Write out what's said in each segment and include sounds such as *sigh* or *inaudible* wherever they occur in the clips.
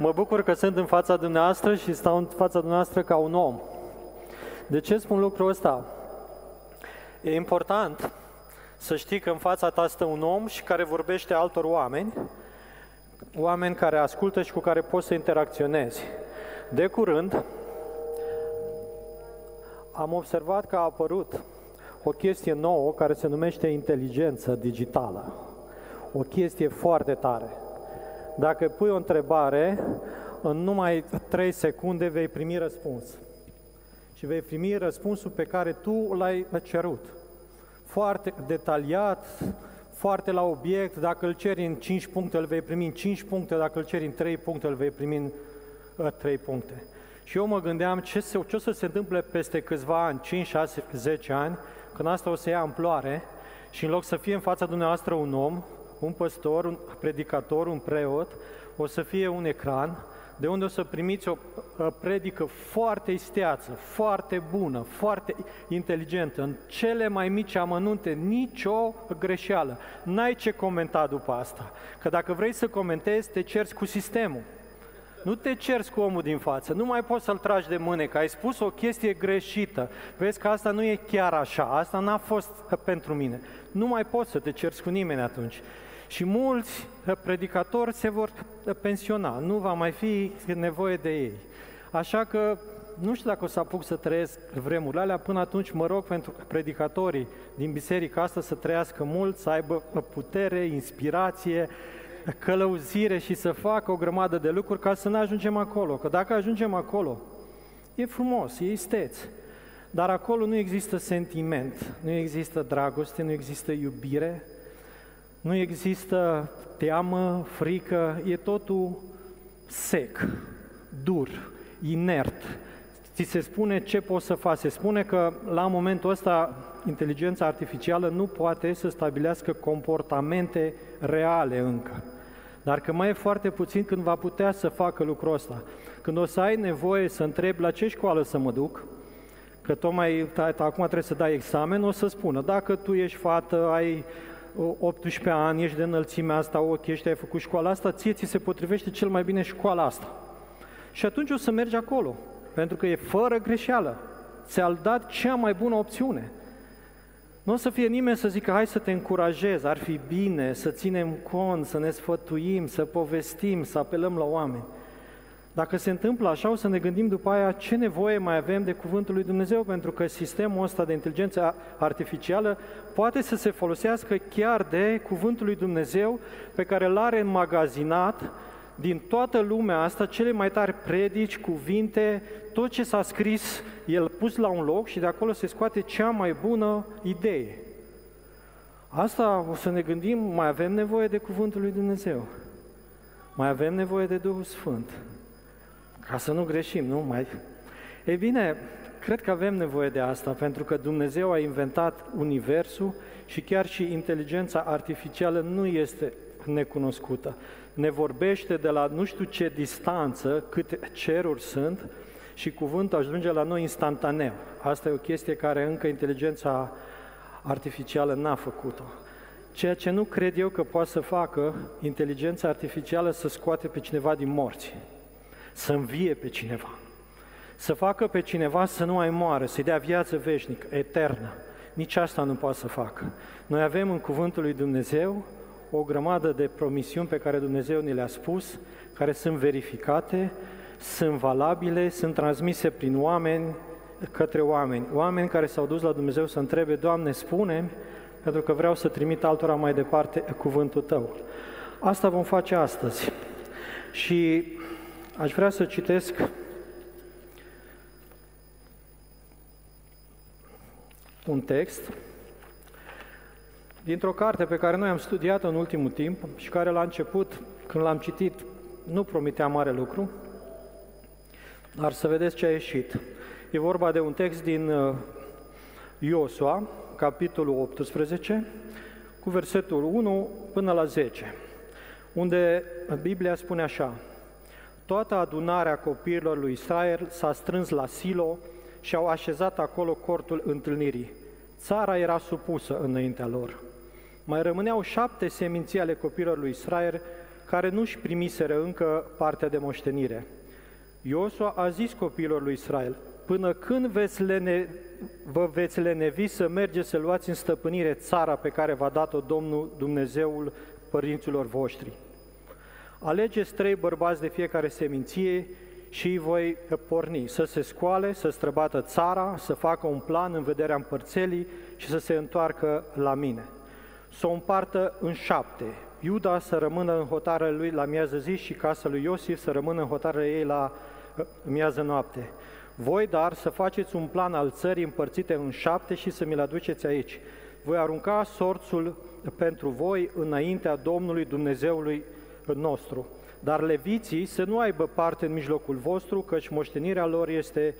Mă bucur că sunt în fața dumneavoastră și stau în fața dumneavoastră ca un om. De ce spun lucrul ăsta? E important să știi că în fața ta stă un om și care vorbește altor oameni, oameni care ascultă și cu care poți să interacționezi. De curând, am observat că a apărut o chestie nouă care se numește inteligență digitală. O chestie foarte tare. Dacă pui o întrebare, în numai 3 secunde vei primi răspuns. Și vei primi răspunsul pe care tu l-ai cerut. Foarte detaliat, foarte la obiect, dacă îl ceri în 5 puncte, îl vei primi în 5 puncte, dacă îl ceri în 3 puncte, îl vei primi în 3 ă, puncte. Și eu mă gândeam ce, se, ce o să se întâmple peste câțiva ani, 5, 6, 10 ani, când asta o să ia amploare și în loc să fie în fața dumneavoastră un om, un păstor, un predicator, un preot, o să fie un ecran de unde o să primiți o predică foarte isteață, foarte bună, foarte inteligentă, în cele mai mici amănunte, nicio greșeală. N-ai ce comenta după asta. Că dacă vrei să comentezi, te cerți cu sistemul. Nu te cerți cu omul din față, nu mai poți să-l tragi de mâne, că ai spus o chestie greșită. Vezi că asta nu e chiar așa, asta n-a fost pentru mine. Nu mai poți să te cerți cu nimeni atunci. Și mulți predicatori se vor pensiona, nu va mai fi nevoie de ei. Așa că nu știu dacă o să apuc să trăiesc vremurile alea, până atunci mă rog pentru predicatorii din biserica asta să trăiască mult, să aibă putere, inspirație, călăuzire și să facă o grămadă de lucruri ca să ne ajungem acolo. Că dacă ajungem acolo, e frumos, e isteț. Dar acolo nu există sentiment, nu există dragoste, nu există iubire, nu există teamă, frică, e totul sec, dur, inert. Ți se spune ce poți să faci. Se spune că la momentul ăsta inteligența artificială nu poate să stabilească comportamente reale încă. Dar că mai e foarte puțin când va putea să facă lucrul ăsta. Când o să ai nevoie să întrebi la ce școală să mă duc, că tocmai acum trebuie să dai examen, o să spună, dacă tu ești fată, ai 18 ani, ești de înălțimea asta, ok, ești, ai făcut școala asta, ție ți se potrivește cel mai bine școala asta. Și atunci o să mergi acolo, pentru că e fără greșeală. Ți-a dat cea mai bună opțiune. Nu o să fie nimeni să zică, hai să te încurajez, ar fi bine să ținem cont, să ne sfătuim, să povestim, să apelăm la oameni. Dacă se întâmplă așa, o să ne gândim după aia ce nevoie mai avem de Cuvântul lui Dumnezeu, pentru că sistemul ăsta de inteligență artificială poate să se folosească chiar de Cuvântul lui Dumnezeu pe care îl are înmagazinat din toată lumea asta, cele mai tari predici, cuvinte, tot ce s-a scris, el pus la un loc și de acolo se scoate cea mai bună idee. Asta o să ne gândim, mai avem nevoie de Cuvântul lui Dumnezeu. Mai avem nevoie de Duhul Sfânt. Ca să nu greșim, nu? Mai... Ei bine, cred că avem nevoie de asta, pentru că Dumnezeu a inventat Universul și chiar și inteligența artificială nu este necunoscută. Ne vorbește de la nu știu ce distanță, câte ceruri sunt, și cuvântul ajunge la noi instantaneu. Asta e o chestie care încă inteligența artificială n-a făcut-o. Ceea ce nu cred eu că poate să facă inteligența artificială să scoate pe cineva din morți să învie pe cineva, să facă pe cineva să nu mai moară, să-i dea viață veșnică, eternă. Nici asta nu poate să facă. Noi avem în Cuvântul lui Dumnezeu o grămadă de promisiuni pe care Dumnezeu ne le-a spus, care sunt verificate, sunt valabile, sunt transmise prin oameni către oameni. Oameni care s-au dus la Dumnezeu să întrebe, Doamne, spune pentru că vreau să trimit altora mai departe cuvântul Tău. Asta vom face astăzi. Și Aș vrea să citesc un text dintr-o carte pe care noi am studiat în ultimul timp și care la început, când l-am citit, nu promitea mare lucru, dar să vedeți ce a ieșit. E vorba de un text din uh, Iosua, capitolul 18, cu versetul 1 până la 10, unde Biblia spune așa, Toată adunarea copiilor lui Israel s-a strâns la Silo și au așezat acolo cortul întâlnirii. Țara era supusă înaintea lor. Mai rămâneau șapte seminții ale copiilor lui Israel care nu-și primiseră încă partea de moștenire. Iosua a zis copiilor lui Israel, până când veți lene, vă veți lenevi să mergeți să luați în stăpânire țara pe care v-a dat-o Domnul Dumnezeul părinților voștri. Alegeți trei bărbați de fiecare seminție și îi voi porni să se scoale, să străbată țara, să facă un plan în vederea împărțelii și să se întoarcă la mine. Să o împartă în șapte. Iuda să rămână în hotarea lui la miază zi și casa lui Iosif să rămână în hotarea ei la uh, miază noapte. Voi, dar, să faceți un plan al țării împărțite în șapte și să mi-l aduceți aici. Voi arunca sorțul pentru voi înaintea Domnului Dumnezeului nostru. Dar leviții să nu aibă parte în mijlocul vostru, căci moștenirea lor este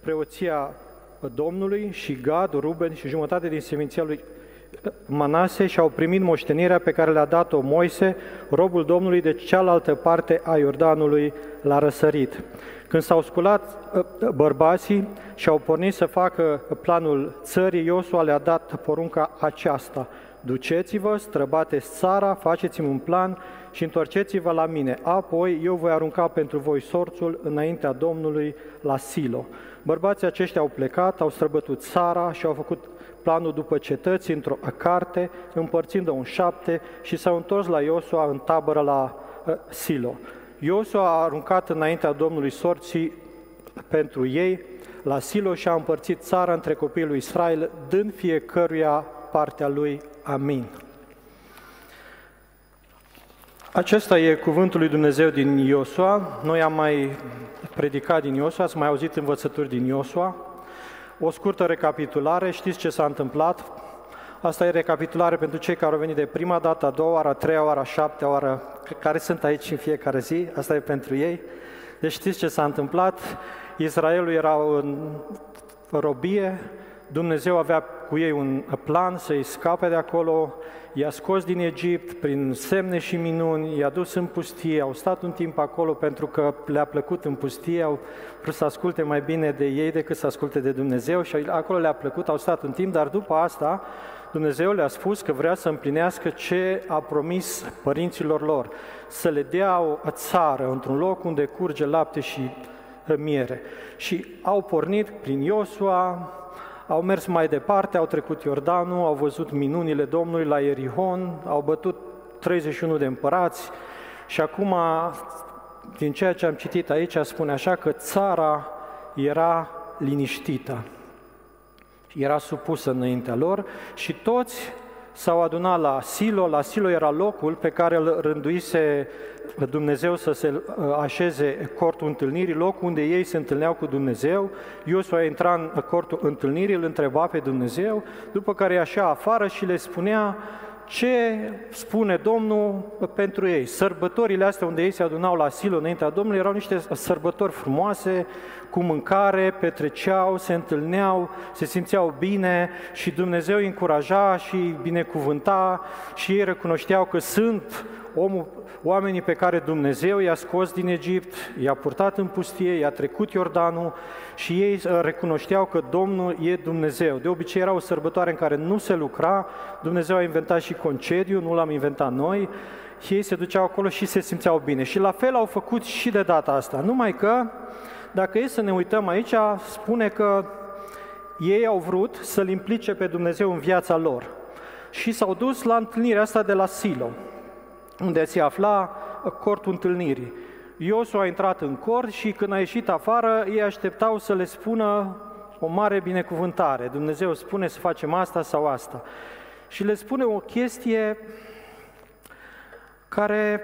preoția Domnului și Gad, Ruben și jumătate din seminția lui Manase și au primit moștenirea pe care le-a dat-o Moise, robul Domnului, de cealaltă parte a Iordanului la răsărit. Când s-au sculat bărbații și au pornit să facă planul țării, Iosua le-a dat porunca aceasta. Duceți-vă, străbateți țara, faceți-mi un plan și întorceți-vă la mine. Apoi eu voi arunca pentru voi sorțul înaintea Domnului la Silo. Bărbații aceștia au plecat, au străbătut țara și au făcut planul după cetăți într-o carte, împărțind-o în șapte și s-au întors la Iosua în tabără la uh, Silo. Iosua a aruncat înaintea Domnului sorții pentru ei la Silo și a împărțit țara între copiii lui Israel, dând fiecăruia partea lui. Amin. Acesta e cuvântul lui Dumnezeu din Iosua. Noi am mai predicat din Iosua, ați mai auzit învățături din Iosua. O scurtă recapitulare, știți ce s-a întâmplat? Asta e recapitulare pentru cei care au venit de prima dată, a doua oară, a treia oară, a șaptea oară, care sunt aici în fiecare zi, asta e pentru ei. Deci știți ce s-a întâmplat? Israelul era în robie, Dumnezeu avea cu ei un plan să-i scape de acolo, i-a scos din Egipt prin semne și minuni, i-a dus în pustie, au stat un timp acolo pentru că le-a plăcut în pustie, au vrut să asculte mai bine de ei decât să asculte de Dumnezeu și acolo le-a plăcut, au stat un timp, dar după asta Dumnezeu le-a spus că vrea să împlinească ce a promis părinților lor, să le dea o țară într-un loc unde curge lapte și miere. Și au pornit prin Iosua, au mers mai departe, au trecut Iordanul, au văzut minunile Domnului la Ierihon, au bătut 31 de împărați și acum, din ceea ce am citit aici, spune așa că țara era liniștită, era supusă înaintea lor și toți s-au adunat la Silo. La Silo era locul pe care îl rânduise Dumnezeu să se uh, așeze cortul întâlnirii, locul unde ei se întâlneau cu Dumnezeu. Iosua intra în cortul întâlnirii, îl întreba pe Dumnezeu, după care așa afară și le spunea ce spune Domnul pentru ei. Sărbătorile astea unde ei se adunau la Silo înaintea Domnului erau niște sărbători frumoase, cu mâncare, petreceau, se întâlneau, se simțeau bine și Dumnezeu îi încuraja și binecuvânta și ei recunoșteau că sunt omul, oamenii pe care Dumnezeu i-a scos din Egipt, i-a purtat în pustie, i-a trecut Iordanul și ei uh, recunoșteau că Domnul e Dumnezeu. De obicei era o sărbătoare în care nu se lucra, Dumnezeu a inventat și concediu, nu l-am inventat noi, și ei se duceau acolo și se simțeau bine. Și la fel au făcut și de data asta, numai că, dacă e să ne uităm aici, spune că ei au vrut să-L implice pe Dumnezeu în viața lor și s-au dus la întâlnirea asta de la Silo unde se afla cortul întâlnirii. Iosu a intrat în cort și când a ieșit afară, ei așteptau să le spună o mare binecuvântare. Dumnezeu spune să facem asta sau asta. Și le spune o chestie care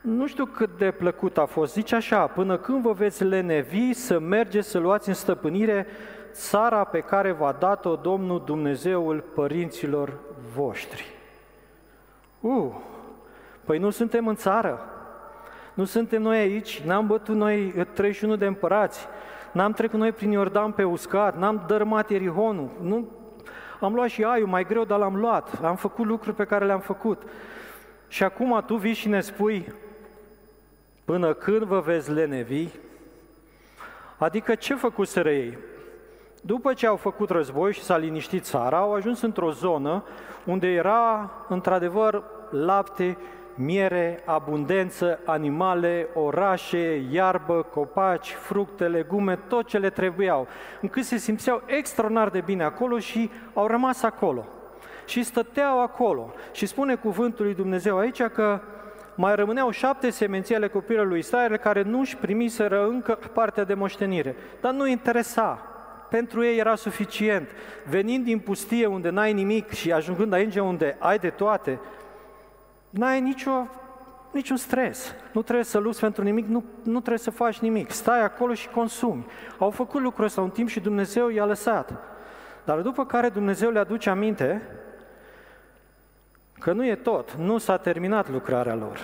nu știu cât de plăcut a fost. Zice așa, până când vă veți lenevi să mergeți să luați în stăpânire țara pe care v-a dat-o Domnul Dumnezeul părinților voștri. Uh, păi nu suntem în țară, nu suntem noi aici, n-am bătut noi 31 de împărați, n-am trecut noi prin Iordan pe uscat, n-am dărâmat Erihonul, nu, am luat și aiul, mai greu, dar l-am luat, am făcut lucruri pe care le-am făcut. Și acum tu vii și ne spui, până când vă veți lenevi? Adică ce făcuseră ei? După ce au făcut război și s-a liniștit țara, au ajuns într-o zonă unde era, într-adevăr, lapte miere, abundență, animale, orașe, iarbă, copaci, fructe, legume, tot ce le trebuiau, încât se simțeau extraordinar de bine acolo și au rămas acolo. Și stăteau acolo. Și spune cuvântul lui Dumnezeu aici că mai rămâneau șapte semenții ale copilului lui Israel care nu își primiseră încă partea de moștenire. Dar nu interesa. Pentru ei era suficient. Venind din pustie unde n-ai nimic și ajungând aici unde ai de toate, n-ai nicio, niciun stres. Nu trebuie să lupți pentru nimic, nu, nu trebuie să faci nimic. Stai acolo și consumi. Au făcut lucrul ăsta un timp și Dumnezeu i-a lăsat. Dar după care Dumnezeu le aduce aminte că nu e tot, nu s-a terminat lucrarea lor.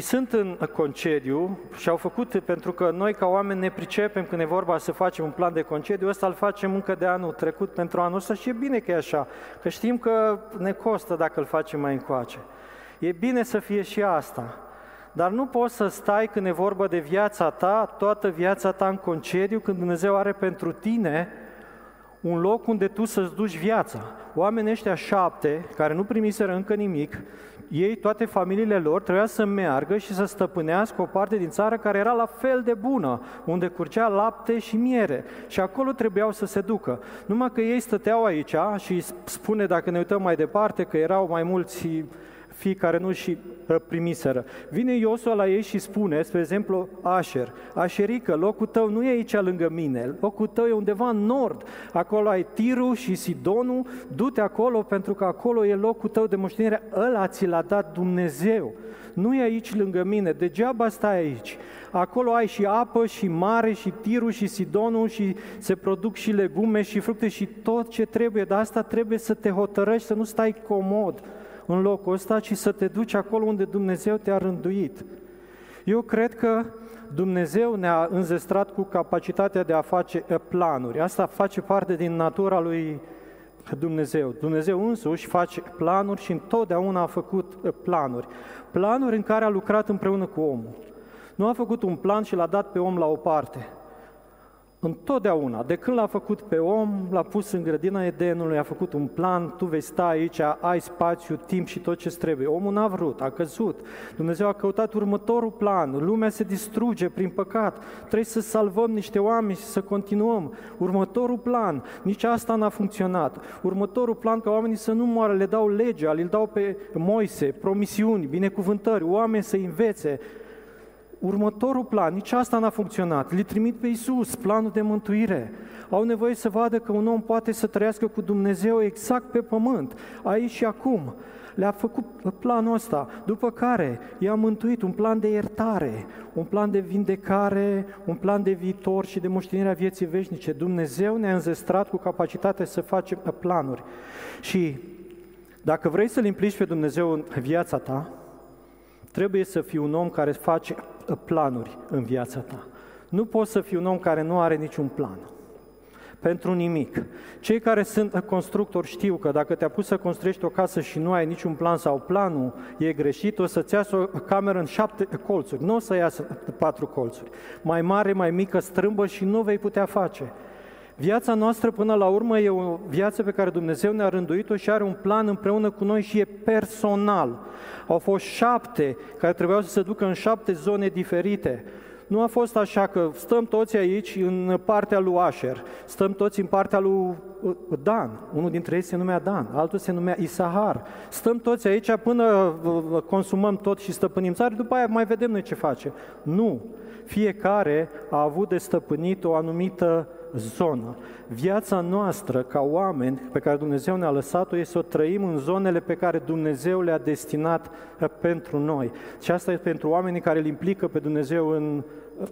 Sunt în concediu și au făcut, pentru că noi ca oameni ne pricepem când e vorba să facem un plan de concediu, ăsta îl facem încă de anul trecut pentru anul ăsta și e bine că e așa, că știm că ne costă dacă îl facem mai încoace. E bine să fie și asta, dar nu poți să stai când e vorba de viața ta, toată viața ta în concediu, când Dumnezeu are pentru tine un loc unde tu să-ți duci viața. Oamenii ăștia șapte, care nu primiseră încă nimic, ei, toate familiile lor, trebuia să meargă și să stăpânească o parte din țară care era la fel de bună, unde curgea lapte și miere. Și acolo trebuiau să se ducă. Numai că ei stăteau aici și spune, dacă ne uităm mai departe, că erau mai mulți fii care nu și uh, primiseră. Vine Iosua la ei și spune, spre exemplu, Asher, Asherică, locul tău nu e aici lângă mine, locul tău e undeva în nord, acolo ai Tiru și Sidonul, du-te acolo pentru că acolo e locul tău de moștenire, ăla ți l-a dat Dumnezeu. Nu e aici lângă mine, degeaba stai aici. Acolo ai și apă și mare și Tiru și Sidonul și se produc și legume și fructe și tot ce trebuie, dar asta trebuie să te hotărăști, să nu stai comod în locul ăsta, ci să te duci acolo unde Dumnezeu te-a rânduit. Eu cred că Dumnezeu ne-a înzestrat cu capacitatea de a face eh, planuri. Asta face parte din natura lui Dumnezeu. Dumnezeu însuși face planuri și întotdeauna a făcut eh, planuri. Planuri în care a lucrat împreună cu omul. Nu a făcut un plan și l-a dat pe om la o parte. Întotdeauna, de când l-a făcut pe om, l-a pus în grădina Edenului, a făcut un plan, tu vei sta aici, ai spațiu, timp și tot ce trebuie. Omul n-a vrut, a căzut. Dumnezeu a căutat următorul plan, lumea se distruge prin păcat, trebuie să salvăm niște oameni și să continuăm. Următorul plan, nici asta n-a funcționat. Următorul plan, ca oamenii să nu moară, le dau legea, le dau pe Moise, promisiuni, binecuvântări, oameni să învețe, următorul plan, nici asta n-a funcționat. Li trimit pe Iisus, planul de mântuire. Au nevoie să vadă că un om poate să trăiască cu Dumnezeu exact pe pământ, aici și acum. Le-a făcut planul ăsta, după care i-a mântuit un plan de iertare, un plan de vindecare, un plan de viitor și de moștenirea vieții veșnice. Dumnezeu ne-a înzestrat cu capacitatea să facem planuri. Și dacă vrei să-L implici pe Dumnezeu în viața ta, trebuie să fii un om care face planuri în viața ta. Nu poți să fii un om care nu are niciun plan. Pentru nimic. Cei care sunt constructori știu că dacă te-a pus să construiești o casă și nu ai niciun plan sau planul e greșit, o să-ți iasă o cameră în șapte colțuri, nu o să iasă patru colțuri. Mai mare, mai mică, strâmbă și nu vei putea face. Viața noastră până la urmă e o viață pe care Dumnezeu ne-a rânduit-o și are un plan împreună cu noi și e personal. Au fost șapte care trebuiau să se ducă în șapte zone diferite. Nu a fost așa că stăm toți aici în partea lui Asher, stăm toți în partea lui uh, Dan, unul dintre ei se numea Dan, altul se numea Isahar. Stăm toți aici până uh, consumăm tot și stăpânim țară, după aia mai vedem noi ce face. Nu. Fiecare a avut de stăpânit o anumită zonă. Viața noastră ca oameni pe care Dumnezeu ne-a lăsat-o este să o trăim în zonele pe care Dumnezeu le-a destinat eh, pentru noi. Și asta e pentru oamenii care îl implică pe Dumnezeu în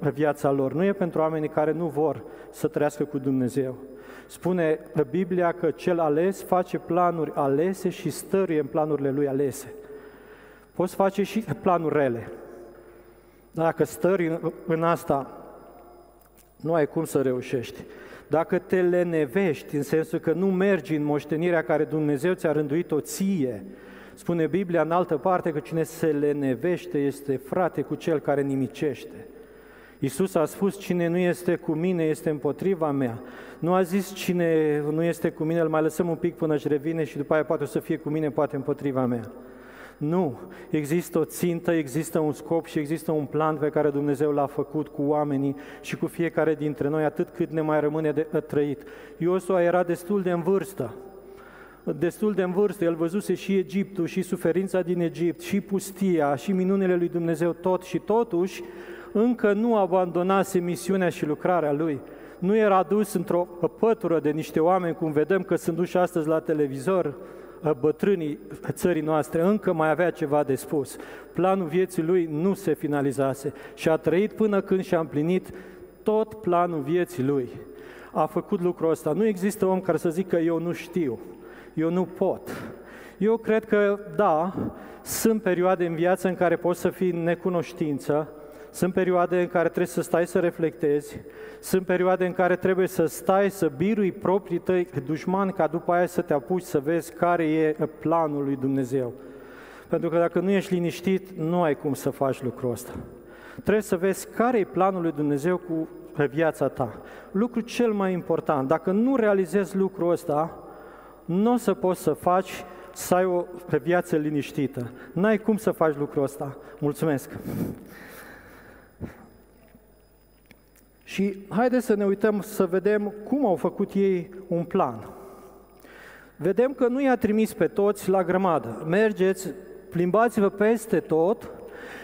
eh, viața lor. Nu e pentru oamenii care nu vor să trăiască cu Dumnezeu. Spune Biblia că cel ales face planuri alese și stăruie în planurile lui alese. Poți face și planuri rele. Dar dacă stări în asta, nu ai cum să reușești. Dacă te lenevești, în sensul că nu mergi în moștenirea care Dumnezeu ți-a rânduit-o ție, spune Biblia în altă parte că cine se lenevește este frate cu cel care nimicește. Iisus a spus, cine nu este cu mine este împotriva mea. Nu a zis, cine nu este cu mine, îl mai lăsăm un pic până își revine și după aia poate o să fie cu mine, poate împotriva mea. Nu, există o țintă, există un scop și există un plan pe care Dumnezeu l-a făcut cu oamenii și cu fiecare dintre noi, atât cât ne mai rămâne de trăit. Iosua era destul de în vârstă, destul de în vârstă, el văzuse și Egiptul, și suferința din Egipt, și pustia, și minunile lui Dumnezeu, tot și totuși, încă nu abandonase misiunea și lucrarea lui. Nu era dus într-o pătură de niște oameni, cum vedem că sunt duși astăzi la televizor, bătrânii țării noastre, încă mai avea ceva de spus. Planul vieții lui nu se finalizase și a trăit până când și-a împlinit tot planul vieții lui. A făcut lucrul ăsta. Nu există om care să zică eu nu știu, eu nu pot. Eu cred că, da, sunt perioade în viață în care poți să fii în necunoștință, sunt perioade în care trebuie să stai să reflectezi, sunt perioade în care trebuie să stai să birui proprii tăi dușmani ca după aia să te apuci să vezi care e planul lui Dumnezeu. Pentru că dacă nu ești liniștit, nu ai cum să faci lucrul ăsta. Trebuie să vezi care e planul lui Dumnezeu cu viața ta. Lucru cel mai important. Dacă nu realizezi lucrul ăsta, nu o să poți să faci să ai o viață liniștită. N-ai cum să faci lucrul ăsta. Mulțumesc! Și haideți să ne uităm să vedem cum au făcut ei un plan. Vedem că nu i-a trimis pe toți la grămadă. Mergeți, plimbați-vă peste tot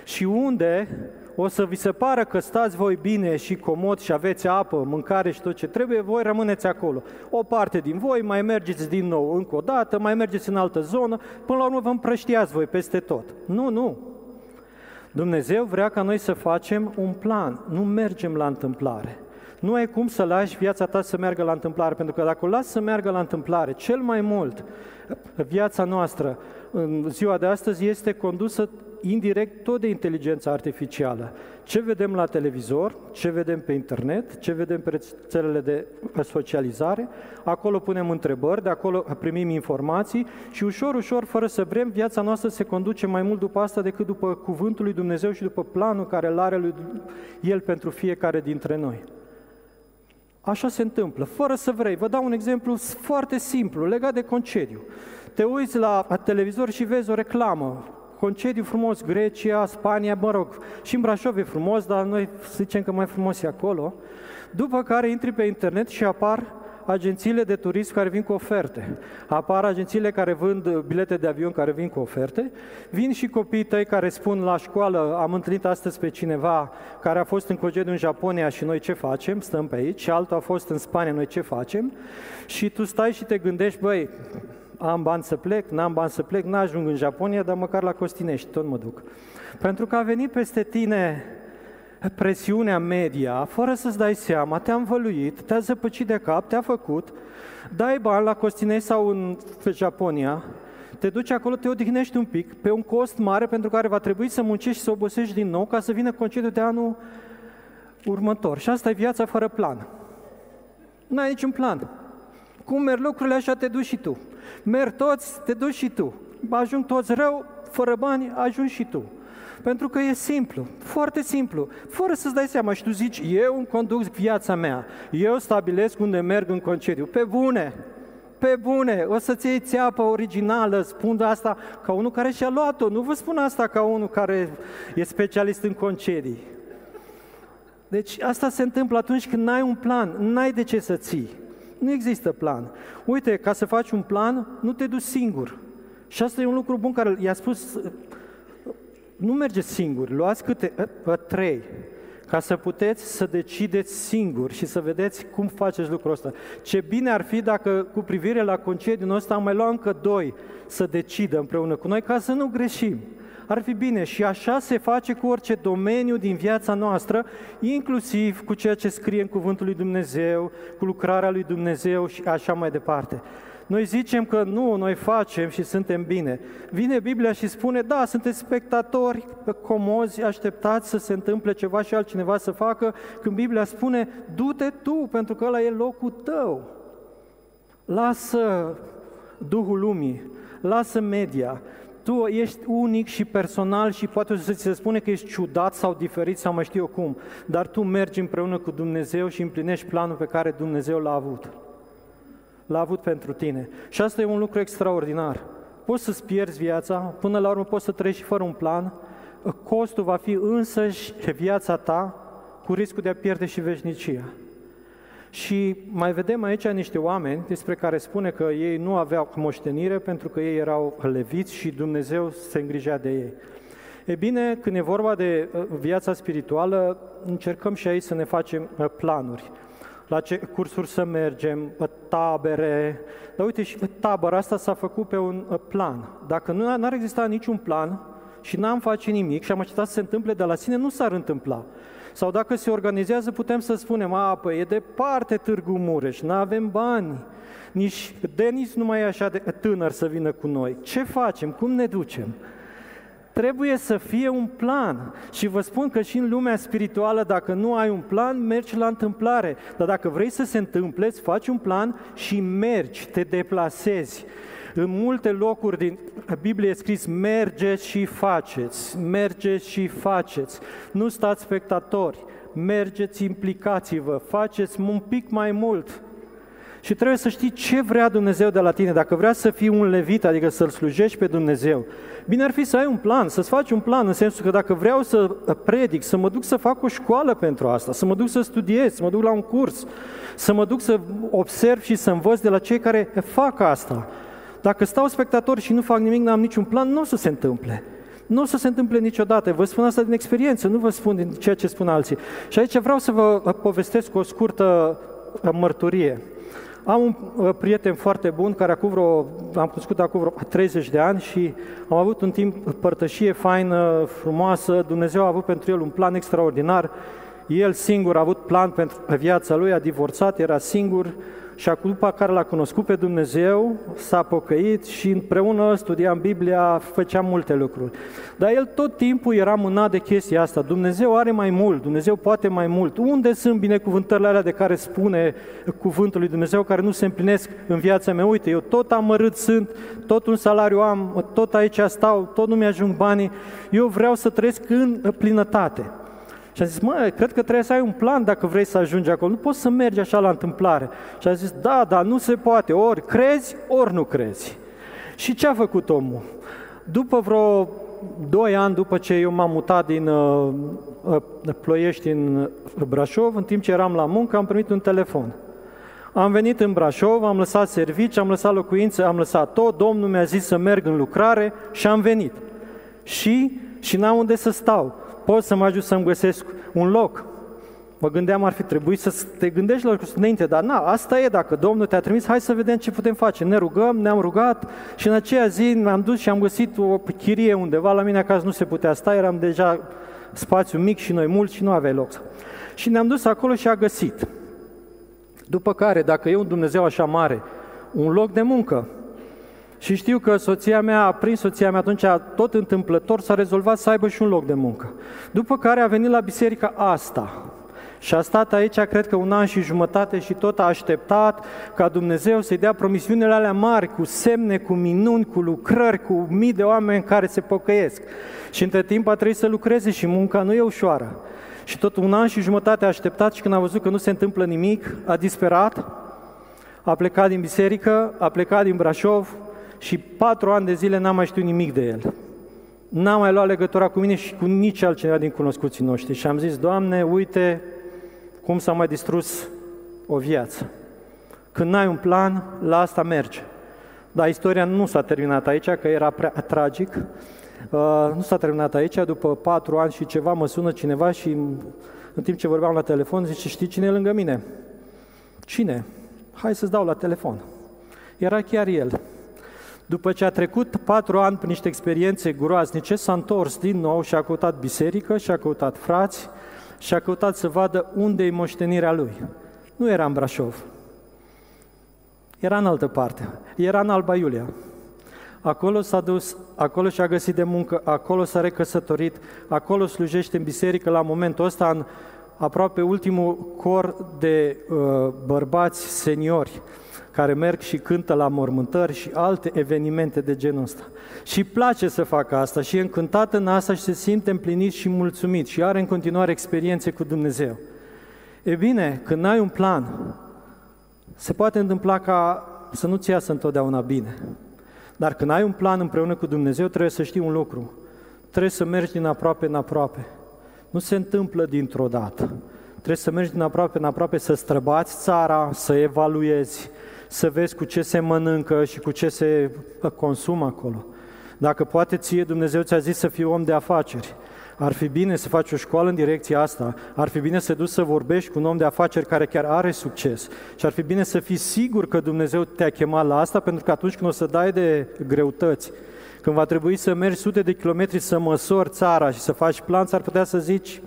și unde o să vi se pară că stați voi bine și comod și aveți apă, mâncare și tot ce trebuie, voi rămâneți acolo. O parte din voi mai mergeți din nou încă o dată, mai mergeți în altă zonă, până la urmă vă împrăștiați voi peste tot. Nu, nu. Dumnezeu vrea ca noi să facem un plan, nu mergem la întâmplare. Nu ai cum să lași viața ta să meargă la întâmplare, pentru că dacă o lași să meargă la întâmplare, cel mai mult viața noastră în ziua de astăzi este condusă indirect tot de inteligența artificială. Ce vedem la televizor, ce vedem pe internet, ce vedem pe rețelele de socializare, acolo punem întrebări, de acolo primim informații și ușor, ușor, fără să vrem, viața noastră se conduce mai mult după asta decât după cuvântul lui Dumnezeu și după planul care îl are lui El pentru fiecare dintre noi. Așa se întâmplă, fără să vrei. Vă dau un exemplu foarte simplu, legat de concediu. Te uiți la televizor și vezi o reclamă concediu frumos, Grecia, Spania, mă rog, și în Brașov e frumos, dar noi zicem că mai frumos e acolo. După care intri pe internet și apar agențiile de turism care vin cu oferte. Apar agențiile care vând bilete de avion care vin cu oferte. Vin și copiii tăi care spun la școală, am întâlnit astăzi pe cineva care a fost în concediu în Japonia și noi ce facem? Stăm pe aici. Și altul a fost în Spania, noi ce facem? Și tu stai și te gândești, băi, am bani să plec, n-am bani să plec, n-ajung în Japonia, dar măcar la Costinești tot mă duc. Pentru că a venit peste tine presiunea media, fără să-ți dai seama, te-a învăluit, te-a zăpăcit de cap, te-a făcut, dai bani la Costinești sau în Japonia, te duci acolo, te odihnești un pic, pe un cost mare pentru care va trebui să muncești și să obosești din nou ca să vină concediu de anul următor. Și asta e viața fără plan. Nu ai niciun plan. Cum merg lucrurile, așa te duci și tu. Merg toți, te duci și tu. Ajung toți rău, fără bani, ajungi și tu. Pentru că e simplu, foarte simplu, fără să-ți dai seama și tu zici, eu îmi conduc viața mea, eu stabilesc unde merg în concediu. Pe bune, pe bune, o să-ți iei țeapă originală, spun asta ca unul care și-a luat-o, nu vă spun asta ca unul care e specialist în concedii. Deci asta se întâmplă atunci când n-ai un plan, n-ai de ce să ții. Nu există plan. Uite, ca să faci un plan, nu te duci singur. Și asta e un lucru bun care i-a spus, nu mergeți singuri, luați câte a, trei, ca să puteți să decideți singuri și să vedeți cum faceți lucrul ăsta. Ce bine ar fi dacă cu privire la concediul ăsta am mai luat încă doi să decidă împreună cu noi ca să nu greșim ar fi bine. Și așa se face cu orice domeniu din viața noastră, inclusiv cu ceea ce scrie în Cuvântul lui Dumnezeu, cu lucrarea lui Dumnezeu și așa mai departe. Noi zicem că nu, noi facem și suntem bine. Vine Biblia și spune, da, sunteți spectatori comozi, așteptați să se întâmple ceva și altcineva să facă, când Biblia spune, du-te tu, pentru că ăla e locul tău. Lasă Duhul lumii, lasă media, tu ești unic și personal și poate să ți se spune că ești ciudat sau diferit sau mai știu eu cum, dar tu mergi împreună cu Dumnezeu și împlinești planul pe care Dumnezeu l-a avut. L-a avut pentru tine. Și asta e un lucru extraordinar. poți să-ți pierzi viața, până la urmă poți să treci și fără un plan, costul va fi însăși viața ta cu riscul de a pierde și veșnicia. Și mai vedem aici niște oameni despre care spune că ei nu aveau moștenire pentru că ei erau leviți și Dumnezeu se îngrija de ei. E bine, când e vorba de uh, viața spirituală, încercăm și aici să ne facem uh, planuri. La ce cursuri să mergem, uh, tabere. Dar uite, și tabăra asta s-a făcut pe un plan. Dacă nu ar exista niciun plan și n-am face nimic și am așteptat să se întâmple de la sine, nu s-ar întâmpla. Sau dacă se organizează, putem să spunem, a, păi e departe Târgu Mureș, nu avem bani, nici Denis nu mai e așa de tânăr să vină cu noi. Ce facem? Cum ne ducem? Trebuie să fie un plan. Și vă spun că și în lumea spirituală, dacă nu ai un plan, mergi la întâmplare. Dar dacă vrei să se întâmple, îți faci un plan și mergi, te deplasezi. În multe locuri din Biblie e scris mergeți și faceți, mergeți și faceți. Nu stați spectatori, mergeți, implicați-vă, faceți un pic mai mult. Și trebuie să știi ce vrea Dumnezeu de la tine. Dacă vrea să fii un levit, adică să-L slujești pe Dumnezeu, bine ar fi să ai un plan, să-ți faci un plan, în sensul că dacă vreau să predic, să mă duc să fac o școală pentru asta, să mă duc să studiez, să mă duc la un curs, să mă duc să observ și să învăț de la cei care fac asta. Dacă stau spectator și nu fac nimic, n-am niciun plan, nu o să se întâmple. Nu o să se întâmple niciodată. Vă spun asta din experiență, nu vă spun din ceea ce spun alții. Și aici vreau să vă povestesc o scurtă mărturie. Am un uh, prieten foarte bun care acum vreo, am cunoscut acum vreo 30 de ani și am avut un timp părtășie faină, frumoasă. Dumnezeu a avut pentru el un plan extraordinar. El singur a avut plan pentru viața lui, a divorțat, era singur, și acum după care l-a cunoscut pe Dumnezeu, s-a pocăit și împreună studiam Biblia, făceam multe lucruri. Dar el tot timpul era mânat de chestia asta. Dumnezeu are mai mult, Dumnezeu poate mai mult. Unde sunt binecuvântările alea de care spune cuvântul lui Dumnezeu, care nu se împlinesc în viața mea? Uite, eu tot amărât sunt, tot un salariu am, tot aici stau, tot nu mi-ajung banii. Eu vreau să trăiesc în plinătate. Și a zis, mă, cred că trebuie să ai un plan dacă vrei să ajungi acolo. Nu poți să mergi așa la întâmplare. Și a zis, da, da, nu se poate. Ori crezi, ori nu crezi. Și ce a făcut omul? După vreo doi ani după ce eu m-am mutat din uh, uh, Ploiești în Brașov, în timp ce eram la muncă, am primit un telefon. Am venit în Brașov, am lăsat servici, am lăsat locuință, am lăsat tot, Domnul mi-a zis să merg în lucrare și am venit. Și, și n-am unde să stau pot să mă ajut să-mi găsesc un loc. Mă gândeam, ar fi trebuit să te gândești la lucruri înainte, dar na, asta e, dacă Domnul te-a trimis, hai să vedem ce putem face. Ne rugăm, ne-am rugat și în aceea zi ne-am dus și am găsit o chirie undeva, la mine acasă nu se putea sta, eram deja spațiu mic și noi mulți și nu aveai loc. Și ne-am dus acolo și a găsit. După care, dacă e un Dumnezeu așa mare, un loc de muncă, și știu că soția mea, prin soția mea atunci, tot întâmplător, s-a rezolvat să aibă și un loc de muncă. După care a venit la biserica asta. Și a stat aici, cred că un an și jumătate și tot a așteptat ca Dumnezeu să-i dea promisiunile alea mari, cu semne, cu minuni, cu lucrări, cu mii de oameni care se pocăiesc. Și între timp a trebuit să lucreze și munca nu e ușoară. Și tot un an și jumătate a așteptat și când a văzut că nu se întâmplă nimic, a disperat, a plecat din biserică, a plecat din Brașov, și patru ani de zile n-am mai știut nimic de el. N-am mai luat legătura cu mine și cu nici altcineva din cunoscuții noștri. Și am zis, Doamne, uite cum s-a mai distrus o viață. Când n-ai un plan, la asta merge. Dar istoria nu s-a terminat aici, că era prea tragic. Uh, nu s-a terminat aici, după patru ani și ceva mă sună cineva și în timp ce vorbeam la telefon zice, știi cine e lângă mine? Cine? Hai să-ți dau la telefon. Era chiar el. După ce a trecut patru ani prin niște experiențe groaznice, s-a întors din nou și a căutat biserică, și a căutat frați, și a căutat să vadă unde e moștenirea lui. Nu era în Brașov. Era în altă parte. Era în Alba Iulia. Acolo s-a dus, acolo și-a găsit de muncă, acolo s-a recăsătorit, acolo slujește în biserică la momentul ăsta în aproape ultimul cor de uh, bărbați seniori care merg și cântă la mormântări și alte evenimente de genul ăsta. Și place să facă asta și e încântat în asta și se simte împlinit și mulțumit și are în continuare experiențe cu Dumnezeu. E bine, când ai un plan, se poate întâmpla ca să nu-ți iasă întotdeauna bine. Dar când ai un plan împreună cu Dumnezeu, trebuie să știi un lucru. Trebuie să mergi din aproape în aproape. Nu se întâmplă dintr-o dată. Trebuie să mergi din aproape în aproape, să străbați țara, să evaluezi, să vezi cu ce se mănâncă și cu ce se consumă acolo. Dacă poate ție Dumnezeu ți-a zis să fii om de afaceri, ar fi bine să faci o școală în direcția asta, ar fi bine să duci să vorbești cu un om de afaceri care chiar are succes. Și ar fi bine să fii sigur că Dumnezeu te-a chemat la asta, pentru că atunci când o să dai de greutăți, când va trebui să mergi sute de kilometri să măsori țara și să faci plan, ar putea să zici,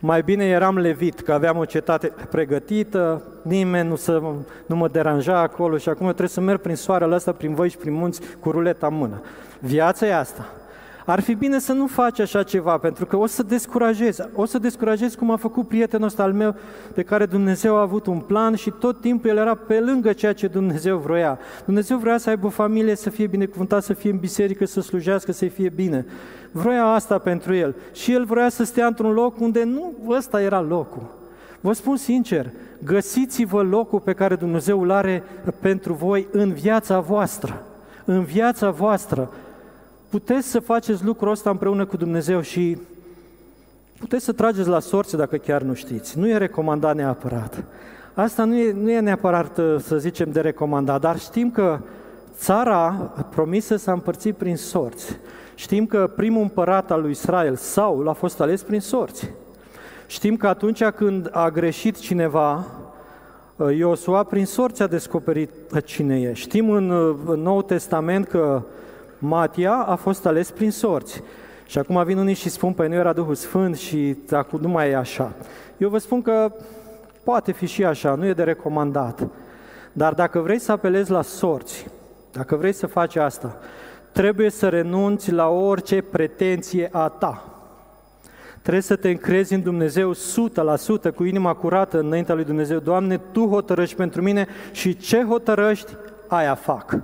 mai bine eram levit, că aveam o cetate pregătită, nimeni nu, să, nu mă deranja acolo și acum eu trebuie să merg prin soarele ăsta, prin voi și prin munți, cu ruleta în mână. Viața e asta. Ar fi bine să nu faci așa ceva, pentru că o să descurajezi. O să descurajezi cum a făcut prietenul ăsta al meu, de care Dumnezeu a avut un plan și tot timpul el era pe lângă ceea ce Dumnezeu vroia. Dumnezeu vrea să aibă o familie, să fie binecuvântat, să fie în biserică, să slujească, să fie bine. Vroia asta pentru el. Și el vrea să stea într-un loc unde nu ăsta era locul. Vă spun sincer, găsiți-vă locul pe care Dumnezeu îl are pentru voi în viața voastră. În viața voastră puteți să faceți lucrul ăsta împreună cu Dumnezeu și puteți să trageți la sorție dacă chiar nu știți. Nu e recomandat neapărat. Asta nu e, nu e neapărat, uh, să zicem, de recomandat, dar știm că țara promisă s-a împărțit prin sorți. Știm că primul împărat al lui Israel, Saul, a fost ales prin sorți. Știm că atunci când a greșit cineva, uh, Iosua prin sorți a descoperit cine e. Știm în, uh, în Noul Testament că Matia a fost ales prin sorți. Și acum vin unii și spun, păi nu era Duhul Sfânt și acum nu mai e așa. Eu vă spun că poate fi și așa, nu e de recomandat. Dar dacă vrei să apelezi la sorți, dacă vrei să faci asta, trebuie să renunți la orice pretenție a ta. Trebuie să te încrezi în Dumnezeu 100% cu inima curată înaintea lui Dumnezeu. Doamne, Tu hotărăști pentru mine și ce hotărăști, aia fac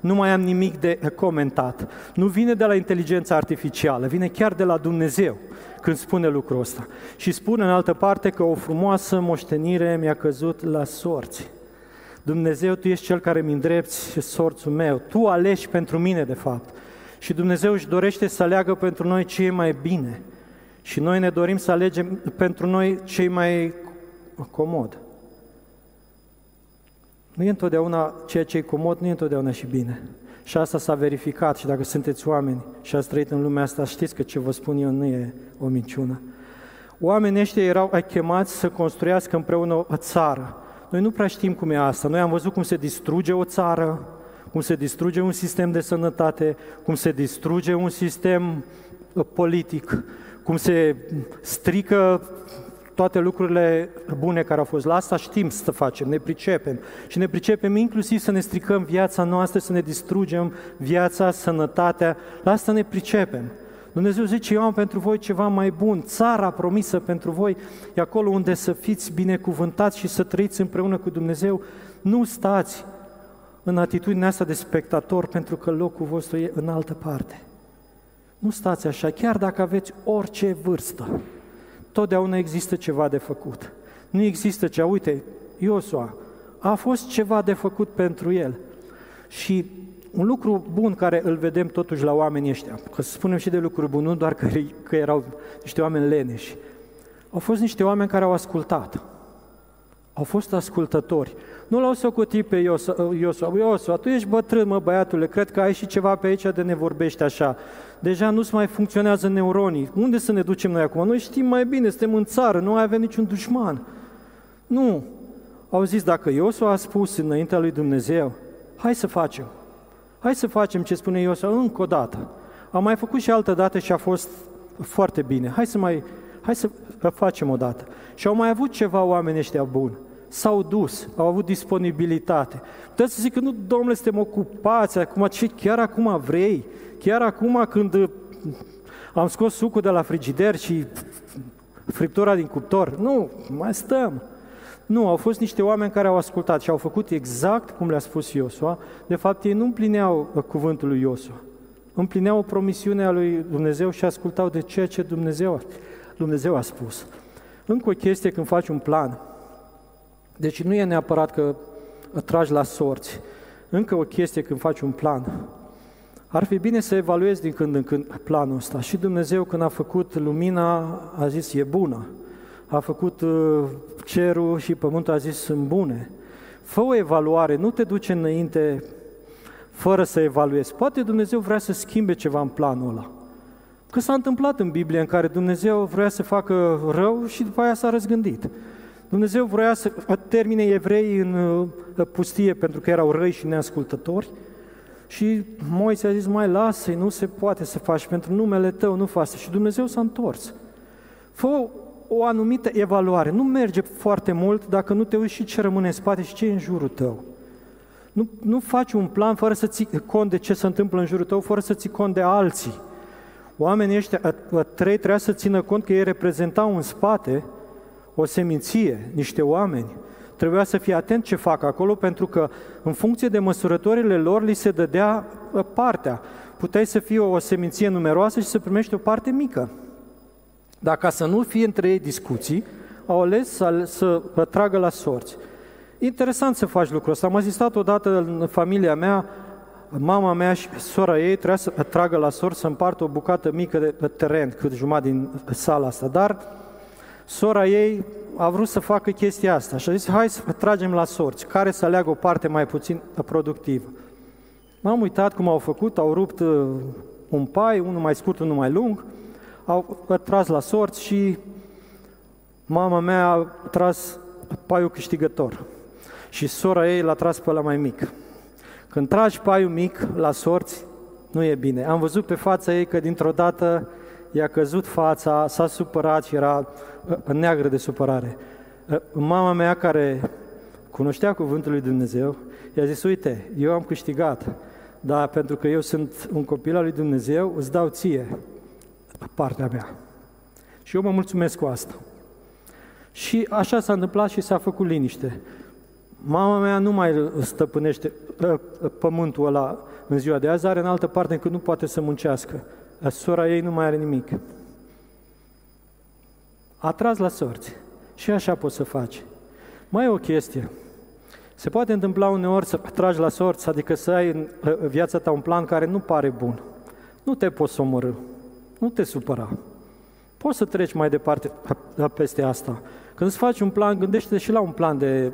nu mai am nimic de comentat. Nu vine de la inteligența artificială, vine chiar de la Dumnezeu când spune lucrul ăsta. Și spune în altă parte că o frumoasă moștenire mi-a căzut la sorți. Dumnezeu, Tu ești Cel care mi îndrepți sorțul meu. Tu alegi pentru mine, de fapt. Și Dumnezeu își dorește să aleagă pentru noi ce e mai bine. Și noi ne dorim să alegem pentru noi ce e mai comod. Nu e întotdeauna ceea ce e comod, nu e întotdeauna și bine. Și asta s-a verificat și dacă sunteți oameni și ați trăit în lumea asta, știți că ce vă spun eu nu e o minciună. Oamenii ăștia erau chemați să construiască împreună o țară. Noi nu prea știm cum e asta. Noi am văzut cum se distruge o țară, cum se distruge un sistem de sănătate, cum se distruge un sistem uh, politic, cum se strică toate lucrurile bune care au fost la asta știm să facem, ne pricepem. Și ne pricepem inclusiv să ne stricăm viața noastră, să ne distrugem viața, sănătatea. La asta ne pricepem. Dumnezeu zice, eu am pentru voi ceva mai bun, țara promisă pentru voi, e acolo unde să fiți binecuvântați și să trăiți împreună cu Dumnezeu. Nu stați în atitudinea asta de spectator, pentru că locul vostru e în altă parte. Nu stați așa, chiar dacă aveți orice vârstă totdeauna există ceva de făcut. Nu există cea, uite, Iosua, a fost ceva de făcut pentru el. Și un lucru bun care îl vedem totuși la oamenii ăștia, că spunem și de lucruri bune, nu doar că, că erau niște oameni leneși, au fost niște oameni care au ascultat. Au fost ascultători. Nu l-au socotit pe Iosua, Iosua, Iosua, tu ești bătrân, mă, băiatule, cred că ai și ceva pe aici de ne vorbești așa deja nu mai funcționează neuronii. Unde să ne ducem noi acum? Noi știm mai bine, suntem în țară, nu mai avem niciun dușman. Nu. Au zis, dacă Iosua a spus înaintea lui Dumnezeu, hai să facem. Hai să facem ce spune Iosua încă o dată. Am mai făcut și altă dată și a fost foarte bine. Hai să mai, hai să facem o dată. Și au mai avut ceva oameni ăștia buni. S-au dus, au avut disponibilitate. Puteți să zic că nu, domnule, suntem ocupați, acum ce chiar acum vrei? Chiar acum când uh, am scos sucul de la frigider și friptura din cuptor, nu, mai stăm. Nu, au fost niște oameni care au ascultat și au făcut exact cum le-a spus Iosua. De fapt, ei nu împlineau uh, cuvântul lui Iosua. Împlineau o promisiune a lui Dumnezeu și ascultau de ceea ce Dumnezeu, Dumnezeu a spus. Încă o chestie când faci un plan. Deci nu e neapărat că tragi la sorți. Încă o chestie când faci un plan Ar fi bine să evaluezi din când în când planul ăsta. Și Dumnezeu când a făcut lumina a zis e bună. A făcut uh, cerul și pământul a zis sunt bune. Fă o evaluare, nu te duce înainte fără să evaluezi. Poate Dumnezeu vrea să schimbe ceva în planul ăla. Că s-a întâmplat în Biblie în care Dumnezeu vrea să facă rău și după aia s-a răzgândit. Dumnezeu vrea să termine evrei în uh, pustie pentru că erau răi și neascultători și Moise a zis, mai lasă nu se poate să faci pentru numele tău, nu faci. Și Dumnezeu s-a întors. Fă o anumită evaluare. Nu merge foarte mult dacă nu te uiți și ce rămâne în spate și ce e în jurul tău. Nu, nu faci un plan fără să ții cont de ce se întâmplă în jurul tău, fără să ții cont de alții. Oamenii ăștia trei trebuia să țină cont că ei reprezentau în spate o seminție, niște oameni. Trebuia să fie atent ce fac acolo, pentru că în funcție de măsurătorile lor li se dădea partea. Puteai să fie o seminție numeroasă și să primești o parte mică. Dar ca să nu fie între ei discuții, au ales să, să tragă la sorți. Interesant să faci lucrul ăsta. Am asistat odată în familia mea, mama mea și sora ei trebuia să tragă la sorți să împartă o bucată mică de teren, cât jumătate din sala asta. Dar sora ei a vrut să facă chestia asta și a zis, hai să tragem la sorți, care să aleagă o parte mai puțin productivă. M-am uitat cum au făcut, au rupt uh, un pai, unul mai scurt, unul mai lung, au tras la sorți și mama mea a tras paiul câștigător și sora ei l-a tras pe la mai mic. Când tragi paiul mic la sorți, nu e bine. Am văzut pe fața ei că dintr-o dată i-a căzut fața, s-a supărat și era uh, neagră de supărare. Uh, mama mea care cunoștea cuvântul lui Dumnezeu, i-a zis, uite, eu am câștigat, dar pentru că eu sunt un copil al lui Dumnezeu, îți dau ție partea mea. Și eu mă mulțumesc cu asta. Și așa s-a întâmplat și s-a făcut liniște. Mama mea nu mai stăpânește ă, pământul ăla în ziua de azi, are în altă parte încât nu poate să muncească. Sora ei nu mai are nimic. A tras la sorți. Și așa poți să faci. Mai e o chestie. Se poate întâmpla uneori să tragi la sorți, adică să ai în viața ta un plan care nu pare bun. Nu te poți omorâ. Nu te supăra. Poți să treci mai departe peste asta. Când îți faci un plan, gândește și la un plan de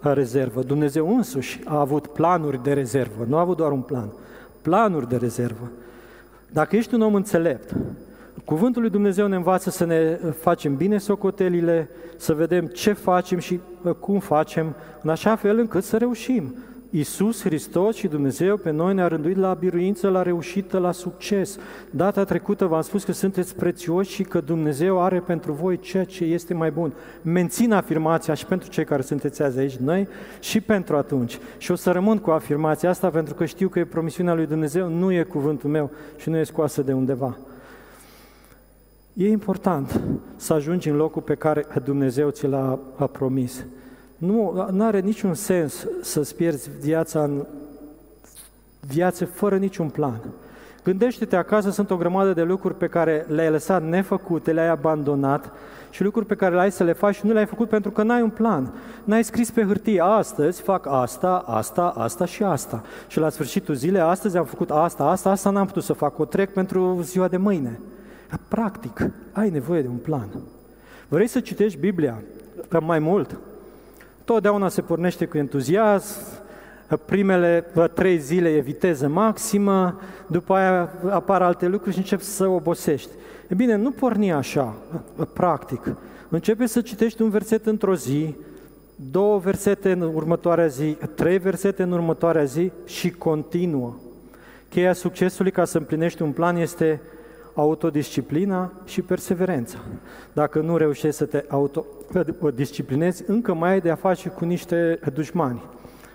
rezervă. Dumnezeu însuși a avut planuri de rezervă, nu a avut doar un plan, planuri de rezervă. Dacă ești un om înțelept, Cuvântul lui Dumnezeu ne învață să ne facem bine socotelile, să vedem ce facem și cum facem, în așa fel încât să reușim. Iisus Hristos și Dumnezeu pe noi ne-a rânduit la biruință, la reușită, la succes. Data trecută v-am spus că sunteți prețioși și că Dumnezeu are pentru voi ceea ce este mai bun. Mențin afirmația și pentru cei care sunteți azi aici noi și pentru atunci. Și o să rămân cu afirmația asta pentru că știu că e promisiunea lui Dumnezeu, nu e cuvântul meu și nu e scoasă de undeva. E important să ajungi în locul pe care Dumnezeu ți l-a promis. Nu are niciun sens să-ți pierzi viața în viață fără niciun plan. Gândește-te acasă, sunt o grămadă de lucruri pe care le-ai lăsat nefăcute, le-ai abandonat și lucruri pe care le-ai să le faci și nu le-ai făcut pentru că n-ai un plan. N-ai scris pe hârtie, astăzi fac asta, asta, asta și asta. Și la sfârșitul zilei, astăzi am făcut asta, asta, asta n-am putut să fac, o trec pentru ziua de mâine. Practic, ai nevoie de un plan. Vrei să citești Biblia mai mult? Totdeauna se pornește cu entuziasm, primele trei zile e viteză maximă, după aia apar alte lucruri și începi să obosești. E bine, nu porni așa, practic. Începe să citești un verset într-o zi, două versete în următoarea zi, trei versete în următoarea zi și continuă. Cheia succesului ca să împlinești un plan este autodisciplina și perseverența. Dacă nu reușești să te autodisciplinezi, încă mai ai de a face cu niște dușmani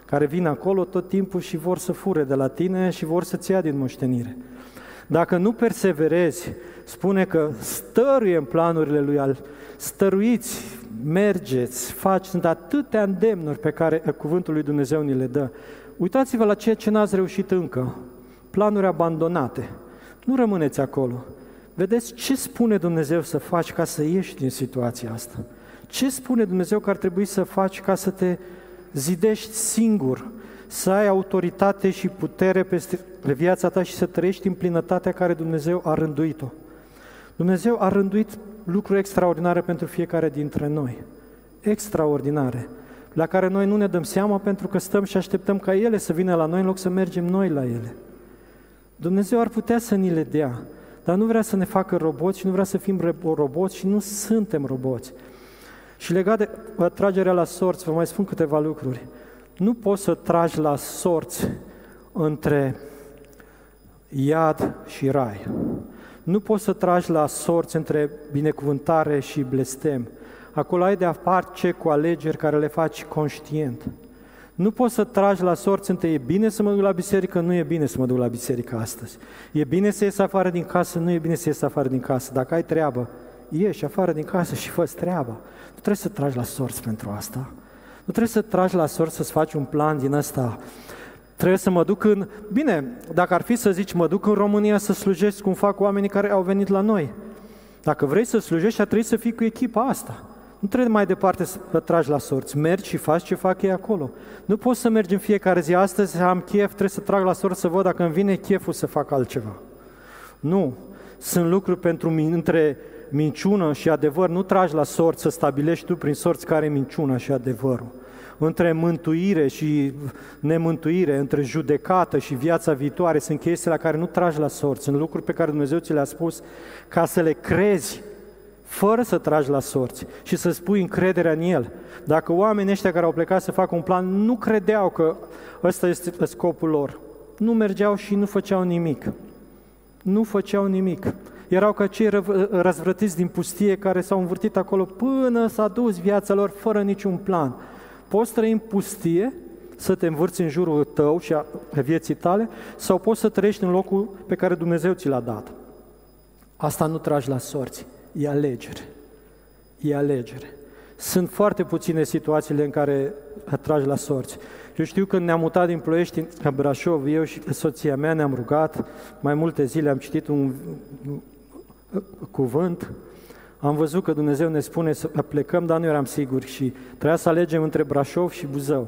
care vin acolo tot timpul și vor să fure de la tine și vor să-ți ia din moștenire. Dacă nu perseverezi, spune că stăruie în planurile lui al stăruiți, mergeți, faci, sunt atâtea îndemnuri pe care cuvântul lui Dumnezeu ni le dă. Uitați-vă la ceea ce n-ați reușit încă, planuri abandonate, nu rămâneți acolo. Vedeți ce spune Dumnezeu să faci ca să ieși din situația asta. Ce spune Dumnezeu că ar trebui să faci ca să te zidești singur, să ai autoritate și putere peste viața ta și să trăiești în plinătatea care Dumnezeu a rânduit-o. Dumnezeu a rânduit lucruri extraordinare pentru fiecare dintre noi. Extraordinare. La care noi nu ne dăm seama pentru că stăm și așteptăm ca ele să vină la noi în loc să mergem noi la ele. Dumnezeu ar putea să ni le dea, dar nu vrea să ne facă roboți și nu vrea să fim roboți și nu suntem roboți. Și legat de tragerea la sorți, vă mai spun câteva lucruri. Nu poți să tragi la sorți între iad și rai. Nu poți să tragi la sorți între binecuvântare și blestem. Acolo ai de-a face cu alegeri care le faci conștient. Nu poți să tragi la sorți între e bine să mă duc la biserică, nu e bine să mă duc la biserică astăzi. E bine să ies afară din casă, nu e bine să ies afară din casă. Dacă ai treabă, ieși afară din casă și fă treaba. Nu trebuie să tragi la sorți pentru asta. Nu trebuie să tragi la sorți să-ți faci un plan din ăsta. Trebuie să mă duc în... Bine, dacă ar fi să zici, mă duc în România să slujesc cum fac oamenii care au venit la noi. Dacă vrei să slujești, ar trebui să fii cu echipa asta. Nu trebuie mai departe să tragi la sorți. Mergi și faci ce fac ei acolo. Nu poți să mergi în fiecare zi. Astăzi am chef, trebuie să trag la sorți să văd dacă îmi vine cheful să fac altceva. Nu. Sunt lucruri pentru mine, între minciună și adevăr. Nu tragi la sorți să stabilești tu prin sorți care e minciuna și adevărul. Între mântuire și nemântuire, între judecată și viața viitoare, sunt chestii la care nu tragi la sorți. Sunt lucruri pe care Dumnezeu ți le-a spus ca să le crezi fără să tragi la sorți și să spui încrederea în El. Dacă oamenii ăștia care au plecat să facă un plan nu credeau că ăsta este scopul lor, nu mergeau și nu făceau nimic. Nu făceau nimic. Erau ca cei răzvrătiți din pustie care s-au învârtit acolo până s-a dus viața lor fără niciun plan. Poți trăi în pustie, să te învârți în jurul tău și a vieții tale, sau poți să trăiești în locul pe care Dumnezeu ți l-a dat. Asta nu tragi la sorți e alegere. E alegere. Sunt foarte puține situațiile în care atragi la sorți. Eu știu că ne-am mutat din Ploiești în Brașov, eu și soția mea ne-am rugat, mai multe zile am citit un cuvânt, am văzut că Dumnezeu ne spune să plecăm, dar nu eram siguri și trebuia să alegem între Brașov și Buzău.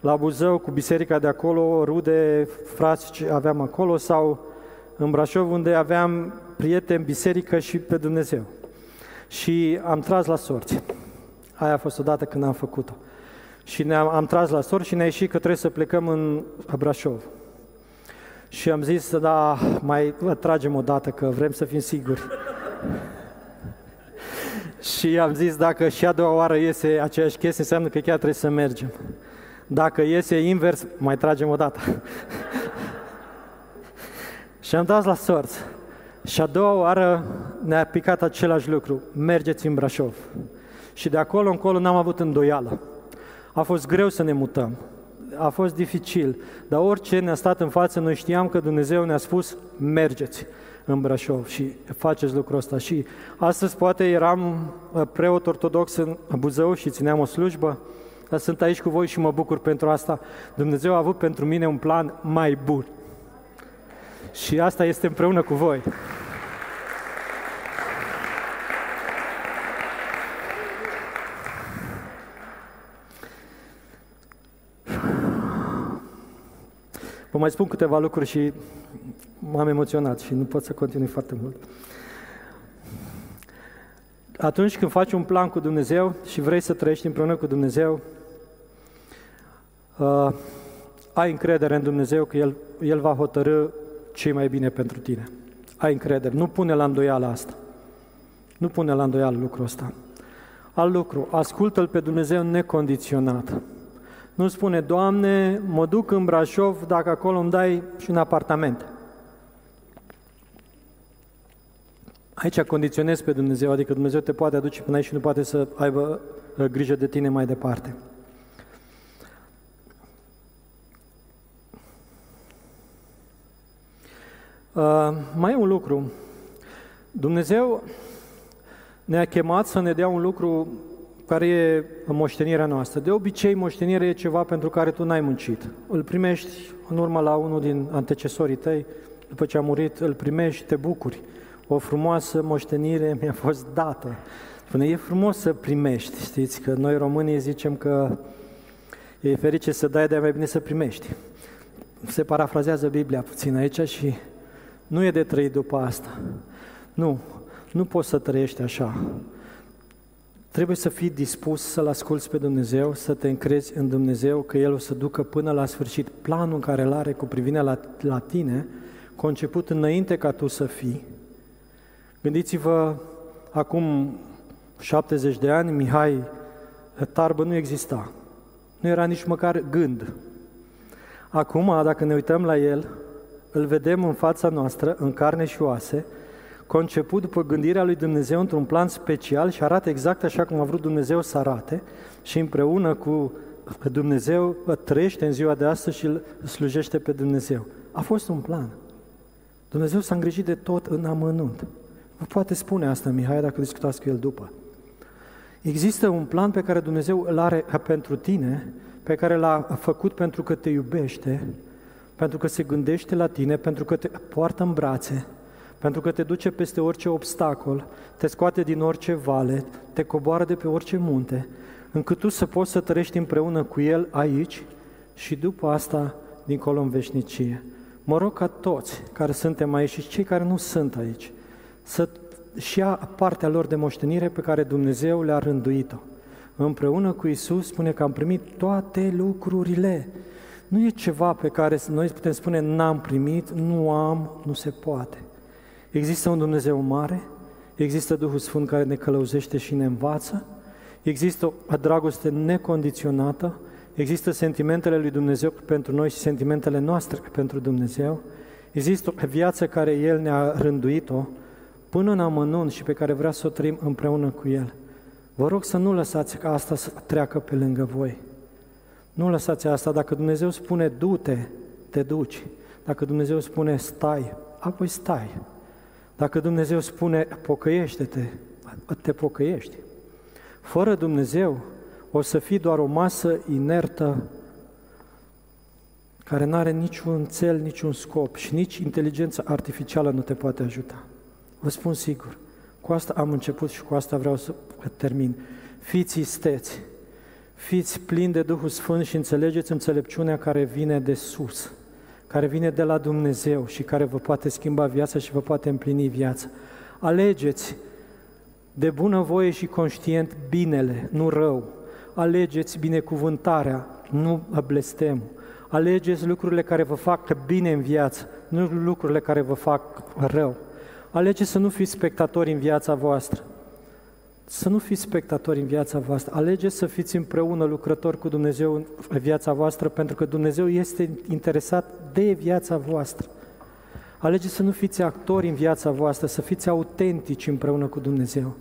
La Buzău, cu biserica de acolo, rude, frați ce aveam acolo, sau în Brașov, unde aveam prieteni, biserică și pe Dumnezeu. Și am tras la sorți. Aia a fost odată când am făcut-o. Și ne-am, am tras la sorți și ne-a ieșit că trebuie să plecăm în Brașov. Și am zis, da, mai tragem o dată că vrem să fim siguri. *laughs* și am zis, dacă și a doua oară iese aceeași chestie, înseamnă că chiar trebuie să mergem. Dacă iese invers, mai tragem o dată. *laughs* și am dat la sorți. Și a doua oară ne-a picat același lucru. Mergeți în Brașov. Și de acolo încolo n-am avut îndoială. A fost greu să ne mutăm. A fost dificil. Dar orice ne-a stat în față, noi știam că Dumnezeu ne-a spus, mergeți în Brașov și faceți lucrul ăsta. Și astăzi poate eram uh, preot ortodox în Buzău și țineam o slujbă, dar sunt aici cu voi și mă bucur pentru asta. Dumnezeu a avut pentru mine un plan mai bun. Și asta este împreună cu voi. Vă mai spun câteva lucruri și m-am emoționat și nu pot să continui foarte mult. Atunci când faci un plan cu Dumnezeu și vrei să trăiești împreună cu Dumnezeu, uh, ai încredere în Dumnezeu că El, El va hotărâ ce mai bine pentru tine. Ai încredere, nu pune la îndoială asta. Nu pune la îndoială lucrul ăsta. Al lucru, ascultă-L pe Dumnezeu necondiționat. Nu spune, Doamne, mă duc în Brașov dacă acolo îmi dai și un apartament. Aici condiționezi pe Dumnezeu, adică Dumnezeu te poate aduce până aici și nu poate să aibă uh, grijă de tine mai departe. Uh, mai e un lucru. Dumnezeu ne-a chemat să ne dea un lucru care e moștenirea noastră. De obicei, moștenirea e ceva pentru care tu n-ai muncit. Îl primești în urmă la unul din antecesorii tăi, după ce a murit, îl primești, te bucuri. O frumoasă moștenire mi-a fost dată. Până e frumos să primești, știți, că noi românii zicem că E ferice să dai, de mai bine să primești. Se parafrazează Biblia puțin aici și nu e de trăit după asta. Nu, nu poți să trăiești așa. Trebuie să fii dispus să-L asculți pe Dumnezeu, să te încrezi în Dumnezeu, că El o să ducă până la sfârșit planul care îl are cu privire la, la tine, conceput înainte ca tu să fii. Gândiți-vă, acum 70 de ani, Mihai Tarbă nu exista. Nu era nici măcar gând. Acum, dacă ne uităm la el, îl vedem în fața noastră, în carne și oase, conceput după gândirea lui Dumnezeu într-un plan special și arată exact așa cum a vrut Dumnezeu să arate și împreună cu Dumnezeu trăiește în ziua de astăzi și îl slujește pe Dumnezeu. A fost un plan. Dumnezeu s-a îngrijit de tot în amănunt. Vă poate spune asta Mihai dacă discutați cu el după. Există un plan pe care Dumnezeu îl are pentru tine, pe care l-a făcut pentru că te iubește, pentru că se gândește la tine, pentru că te poartă în brațe, pentru că te duce peste orice obstacol, te scoate din orice vale, te coboară de pe orice munte, încât tu să poți să trăiești împreună cu El aici și după asta dincolo în veșnicie. Mă rog ca toți care suntem aici și cei care nu sunt aici să și ia partea lor de moștenire pe care Dumnezeu le-a rânduit-o. Împreună cu Isus spune că am primit toate lucrurile. Nu e ceva pe care noi putem spune n-am primit, nu am, nu se poate. Există un Dumnezeu mare, există Duhul Sfânt care ne călăuzește și ne învață, există o dragoste necondiționată, există sentimentele lui Dumnezeu pentru noi și sentimentele noastre pentru Dumnezeu, există o viață care El ne-a rânduit-o până în amănunt și pe care vrea să o trăim împreună cu El. Vă rog să nu lăsați ca asta să treacă pe lângă voi. Nu lăsați asta. Dacă Dumnezeu spune du-te, te duci. Dacă Dumnezeu spune stai, apoi stai. Dacă Dumnezeu spune pocăiește-te, te pocăiești. Fără Dumnezeu o să fii doar o masă inertă care nu are niciun cel, niciun scop și nici inteligența artificială nu te poate ajuta. Vă spun sigur, cu asta am început și cu asta vreau să termin. Fiți isteți, fiți plini de Duhul Sfânt și înțelegeți înțelepciunea care vine de sus, care vine de la Dumnezeu și care vă poate schimba viața și vă poate împlini viața. Alegeți de bunăvoie și conștient binele, nu rău. Alegeți binecuvântarea, nu blestemul. Alegeți lucrurile care vă fac bine în viață, nu lucrurile care vă fac rău. Alegeți să nu fiți spectatori în viața voastră. Să nu fiți spectatori în viața voastră. Alegeți să fiți împreună lucrători cu Dumnezeu în viața voastră, pentru că Dumnezeu este interesat de viața voastră. Alegeți să nu fiți actori în viața voastră, să fiți autentici împreună cu Dumnezeu.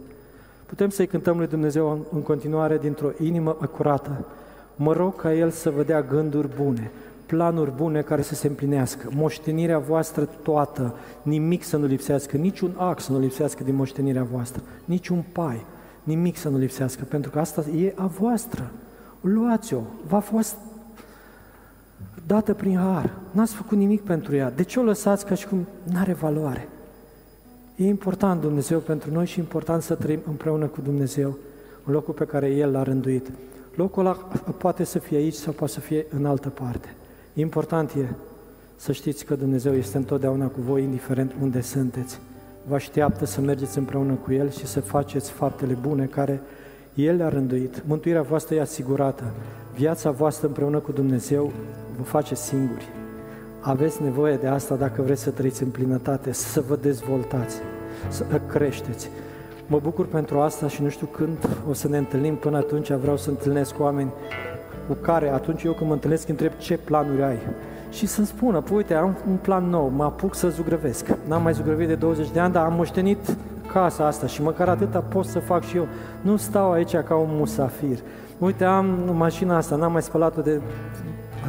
Putem să-i cântăm lui Dumnezeu în continuare dintr-o inimă curată. Mă rog ca El să vă dea gânduri bune, planuri bune care să se împlinească. Moștenirea voastră toată, nimic să nu lipsească, niciun ax să nu lipsească din moștenirea voastră, niciun pai, nimic să nu lipsească, pentru că asta e a voastră. Luați-o, v-a fost dată prin har, n-ați făcut nimic pentru ea. De ce o lăsați ca și cum nu are valoare? E important Dumnezeu pentru noi și important să trăim împreună cu Dumnezeu în locul pe care El l-a rânduit. Locul ăla poate să fie aici sau poate să fie în altă parte. Important e să știți că Dumnezeu este întotdeauna cu voi, indiferent unde sunteți. Vă așteaptă să mergeți împreună cu El și să faceți faptele bune care El le-a rânduit. Mântuirea voastră e asigurată. Viața voastră împreună cu Dumnezeu vă face singuri. Aveți nevoie de asta dacă vreți să trăiți în plinătate, să vă dezvoltați, să creșteți. Mă bucur pentru asta și nu știu când o să ne întâlnim. Până atunci vreau să întâlnesc oameni cu care atunci eu când mă întâlnesc întreb ce planuri ai. Și să-mi spună, păi uite, am un plan nou, mă apuc să zugrăvesc. N-am mai zugrăvit de 20 de ani, dar am moștenit casa asta și măcar atâta pot să fac și eu. Nu stau aici ca un musafir. Uite, am mașina asta, n-am mai spălat-o de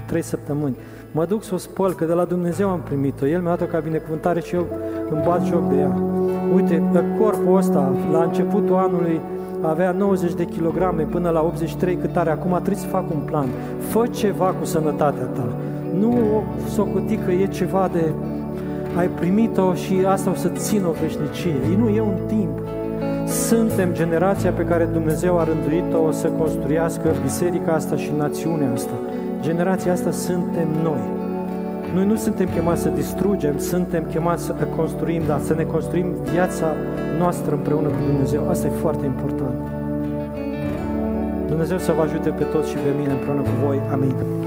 trei săptămâni. Mă duc să o spăl, că de la Dumnezeu am primit-o. El mi-a dat-o ca binecuvântare și eu îmi bat joc de ea. Uite, corpul ăsta, la începutul anului, avea 90 de kilograme până la 83 cât are acum, trebuie să fac un plan. Fă ceva cu sănătatea ta. Nu o socoti că e ceva de... Ai primit-o și asta o să țină o veșnicie. Nu, e un timp. Suntem generația pe care Dumnezeu a rânduit-o să construiască biserica asta și națiunea asta. Generația asta suntem noi. Noi nu suntem chemați să distrugem, suntem chemați să construim, dar să ne construim viața noastră împreună cu Dumnezeu. Asta e foarte important. Dumnezeu să vă ajute pe toți și pe mine împreună cu voi. Amin.